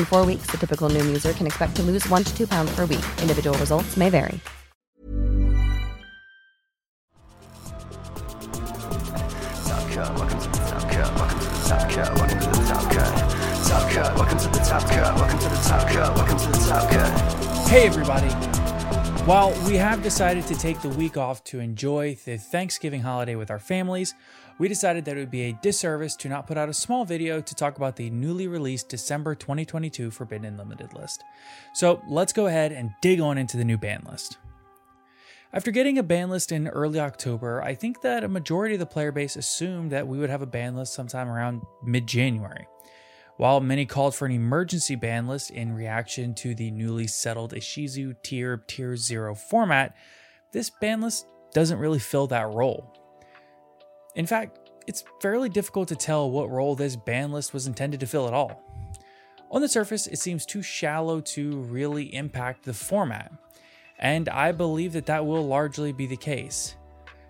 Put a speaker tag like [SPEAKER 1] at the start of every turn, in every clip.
[SPEAKER 1] In four weeks, the typical Noom user can expect to lose one to two pounds per week. Individual results may vary.
[SPEAKER 2] Hey, everybody. While we have decided to take the week off to enjoy the Thanksgiving holiday with our families, we decided that it would be a disservice to not put out a small video to talk about the newly released December 2022 Forbidden Limited list. So let's go ahead and dig on into the new ban list. After getting a ban list in early October, I think that a majority of the player base assumed that we would have a ban list sometime around mid January. While many called for an emergency ban list in reaction to the newly settled Ishizu Tear Tier 0 format, this ban list doesn't really fill that role. In fact, it's fairly difficult to tell what role this ban list was intended to fill at all. On the surface, it seems too shallow to really impact the format, and I believe that that will largely be the case.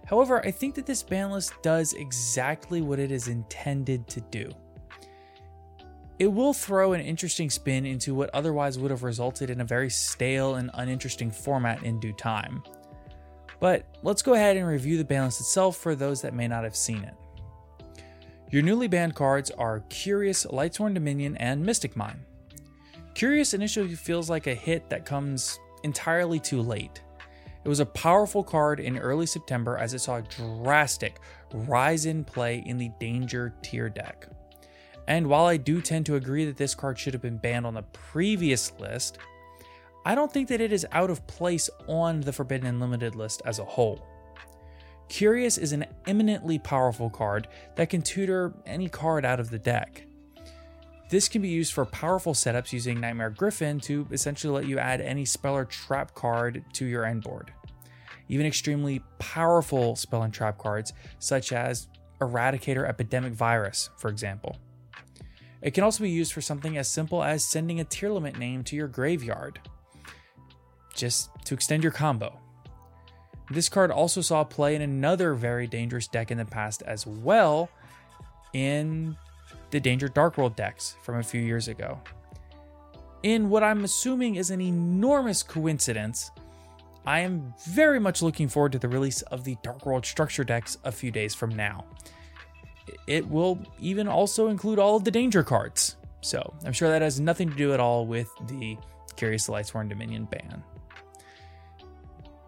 [SPEAKER 2] However, I think that this ban list does exactly what it is intended to do. It will throw an interesting spin into what otherwise would have resulted in a very stale and uninteresting format in due time. But let's go ahead and review the balance itself for those that may not have seen it. Your newly banned cards are Curious, Lightsworn Dominion, and Mystic Mine. Curious initially feels like a hit that comes entirely too late. It was a powerful card in early September as it saw a drastic rise in play in the Danger Tear deck. And while I do tend to agree that this card should have been banned on the previous list, I don't think that it is out of place on the Forbidden and Limited list as a whole. Curious is an eminently powerful card that can tutor any card out of the deck. This can be used for powerful setups using Nightmare Griffin to essentially let you add any spell or trap card to your end board. Even extremely powerful spell and trap cards, such as Eradicator Epidemic Virus, for example. It can also be used for something as simple as sending a Tearlament name to your graveyard, just to extend your combo. This card also saw play in another very dangerous deck in the past as well, in the Danger Dark World decks from a few years ago. In what I'm assuming is an enormous coincidence, I am very much looking forward to the release of the Dark World structure decks a few days from now. It will even also include all of the danger cards. So I'm sure that has nothing to do at all with the Curious Lightsworn Dominion ban.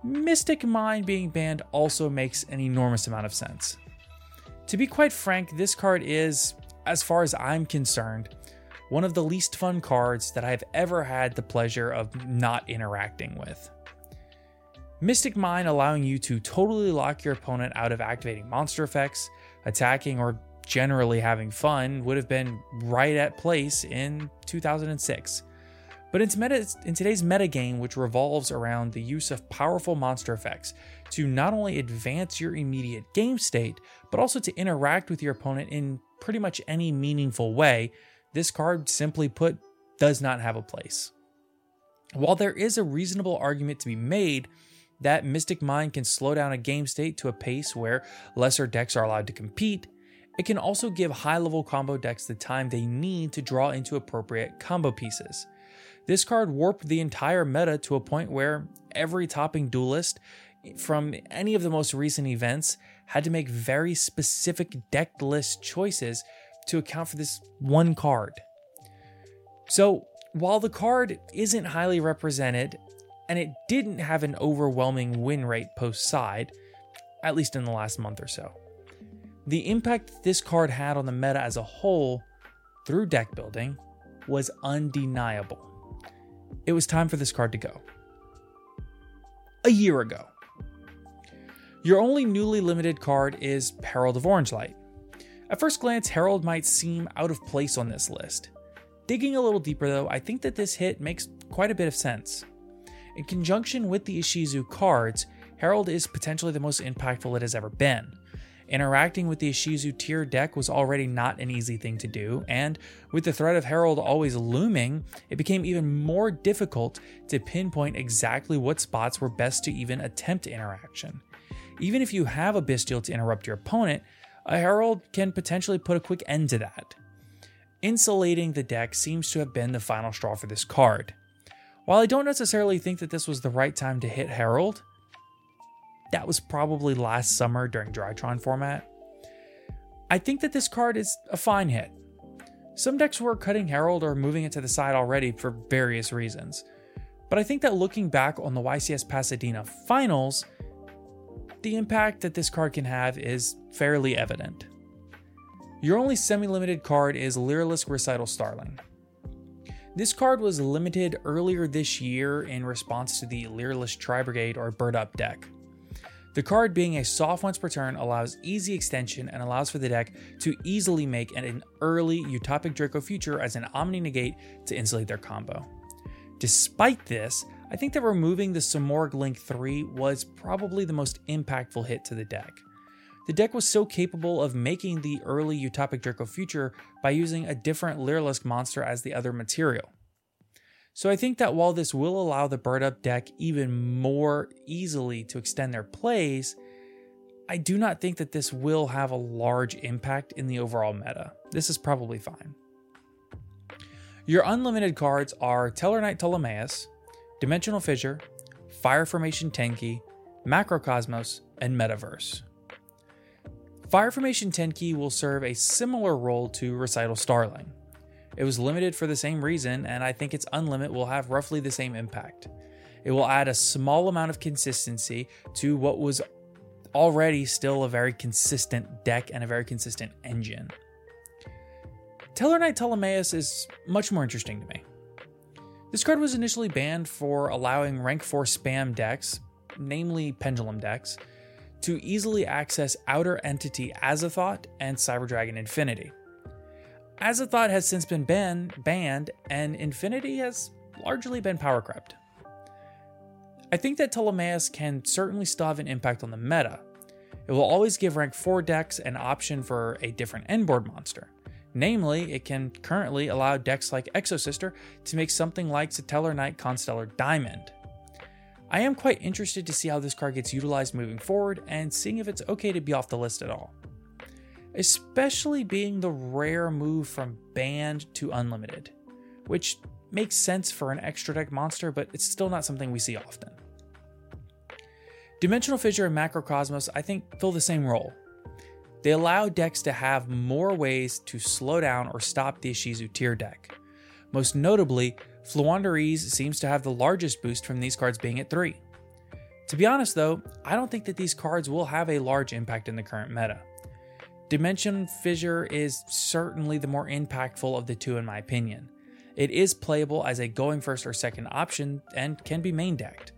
[SPEAKER 2] Mystic Mine being banned also makes an enormous amount of sense. To be quite frank, this card is, as far as I'm concerned, one of the least fun cards that I've ever had the pleasure of not interacting with. Mystic Mine allowing you to totally lock your opponent out of activating monster effects, attacking, or generally having fun would have been right at place in 2006. But in, today's metagame, which revolves around the use of powerful monster effects to not only advance your immediate game state, but also to interact with your opponent in pretty much any meaningful way, this card, simply put, does not have a place. While there is a reasonable argument to be made that Mystic Mine can slow down a game state to a pace where lesser decks are allowed to compete, it can also give high level combo decks the time they need to draw into appropriate combo pieces. This card warped the entire meta to a point where every topping duelist from any of the most recent events had to make very specific deck list choices to account for this one card. So, while the card isn't highly represented and it didn't have an overwhelming win rate post side, at least in the last month or so, the impact this card had on the meta as a whole through deck building was undeniable. It was time for this card to go. A year ago. Your only newly limited card is Herald of Orange Light. At first glance, Herald might seem out of place on this list. Digging a little deeper though, I think that this hit makes quite a bit of sense. In conjunction with the Ishizu cards, Herald is potentially the most impactful it has ever been. Interacting with the Ishizu Tear deck was already not an easy thing to do, and with the threat of Herald always looming, it became even more difficult to pinpoint exactly what spots were best to even attempt interaction. Even if you have a Bystial to interrupt your opponent, a Herald can potentially put a quick end to that. Insulating the deck seems to have been the final straw for this card. While I don't necessarily think that this was the right time to hit Herald, that was probably last summer during Drytron format. I think that this card is a fine hit. Some decks were cutting Herald or moving it to the side already for various reasons. But I think that looking back on the YCS Pasadena finals, the impact that this card can have is fairly evident. Your only semi limited card is Lyrilusc Recital Starling. This card was limited earlier this year in response to the Lyrilusc Tri Brigade or Bird Up deck. The card being a soft once per turn allows easy extension and allows for the deck to easily make an early Utopic Draco Future as an Omni Negate to insulate their combo. Despite this, I think that removing the Simorgh Link 3 was probably the most impactful hit to the deck. The deck was so capable of making the early Utopic Draco Future by using a different Lyrilusc monster as the other material. So I think that while this will allow the Bird Up deck even more easily to extend their plays, I do not think that this will have a large impact in the overall meta. This is probably fine. Your unlimited cards are Tellarknight Ptolemaeus, Dimensional Fissure, Fire Formation Tenki, Macrocosmos, and Metaverse. Fire Formation Tenki will serve a similar role to Recital Starling. It was limited for the same reason, and I think its unlimit will have roughly the same impact. It will add a small amount of consistency to what was already still a very consistent deck and a very consistent engine. Tellarknight Ptolemaeus is much more interesting to me. This card was initially banned for allowing rank 4 spam decks, namely pendulum decks, to easily access Outer Entity Azathoth and Cyber Dragon Infinity. Azathoth has since been ban- banned, and Infinity has largely been power crept. I think that Ptolemaeus can certainly still have an impact on the meta. It will always give rank 4 decks an option for a different endboard monster. Namely, it can currently allow decks like Exosister to make something like Stellarknight Constellar Diamond. I am quite interested to see how this card gets utilized moving forward and seeing if it's okay to be off the list at all especially being the rare move from banned to unlimited, which makes sense for an extra deck monster, but it's still not something we see often. Dimensional Fissure and Macrocosmos, I think, fill the same role. They allow decks to have more ways to slow down or stop the Ishizu Tear deck. Most notably, Floowandereeze seems to have the largest boost from these cards being at 3. To be honest though, I don't think that these cards will have a large impact in the current meta. Dimension Fissure is certainly the more impactful of the two, in my opinion. It is playable as a going first or second option and can be main decked.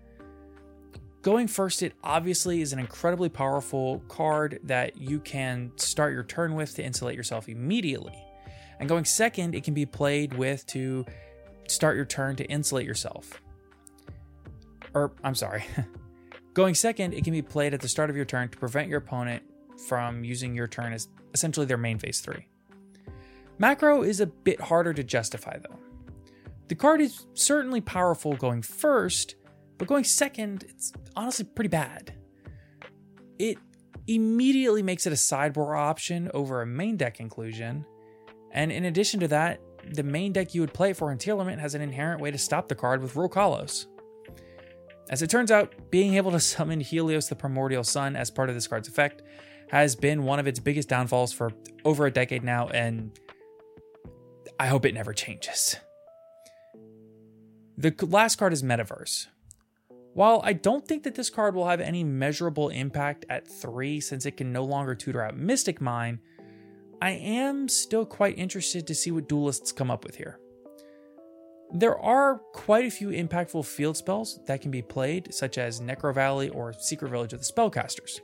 [SPEAKER 2] Going first, it obviously is an incredibly powerful card that you can start your turn with to insulate yourself immediately. And going second, it can be played with to start your turn to insulate yourself. Or, I'm sorry. going second, it can be played at the start of your turn to prevent your opponent from using your turn as essentially their main phase 3. Macro is a bit harder to justify though. The card is certainly powerful going first, But going second, it's honestly pretty bad. It immediately makes it a sideboard option over a main deck inclusion. And in addition to that, the main deck you would play for in Tearlament has an inherent way to stop the card with Rulkallos. As it turns out, being able to summon Helios the Primordial Sun as part of this card's effect has been one of its biggest downfalls for over a decade now, and I hope it never changes. The last card is Metaverse. While I don't think that this card will have any measurable impact at 3 since it can no longer tutor out Mystic Mine, I am still quite interested to see what duelists come up with here. There are quite a few impactful field spells that can be played, such as Necro Valley or Secret Village of the Spellcasters.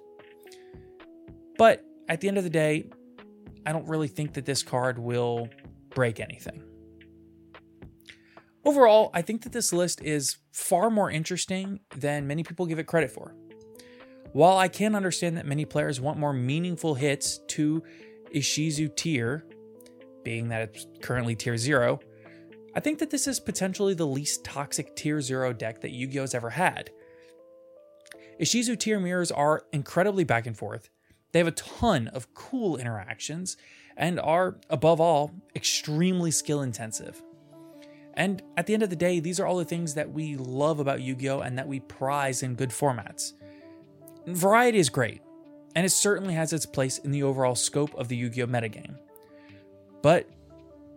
[SPEAKER 2] But at the end of the day, I don't really think that this card will break anything. Overall, I think that this list is far more interesting than many people give it credit for. While I can understand that many players want more meaningful hits to Ishizu Tear, being that it's currently tier 0, I think that this is potentially the least toxic tier 0 deck that Yu Gi Oh's ever had. Ishizu Tear mirrors are incredibly back and forth, they have a ton of cool interactions, and are, above all, extremely skill intensive. And at the end of the day, these are all the things that we love about Yu Gi Oh! and that we prize in good formats. Variety is great, and it certainly has its place in the overall scope of the Yu Gi Oh! metagame. But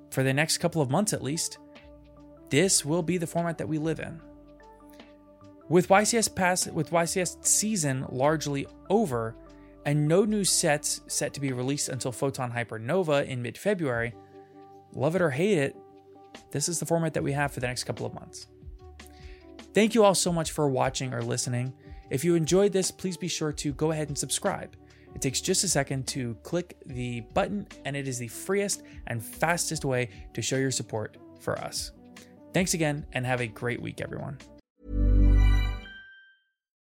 [SPEAKER 2] for the next couple of months at least, this will be the format that we live in. With YCS pass with YCS season largely over and no new sets set to be released until Photon Hypernova in mid-February, love it or hate it, this is the format that we have for the next couple of months. Thank you all so much for watching or listening. If you enjoyed this, please be sure to go ahead and subscribe. It takes just a second to click the button, and it is the freest and fastest way to show your support for us. Thanks again, and have a great week, everyone.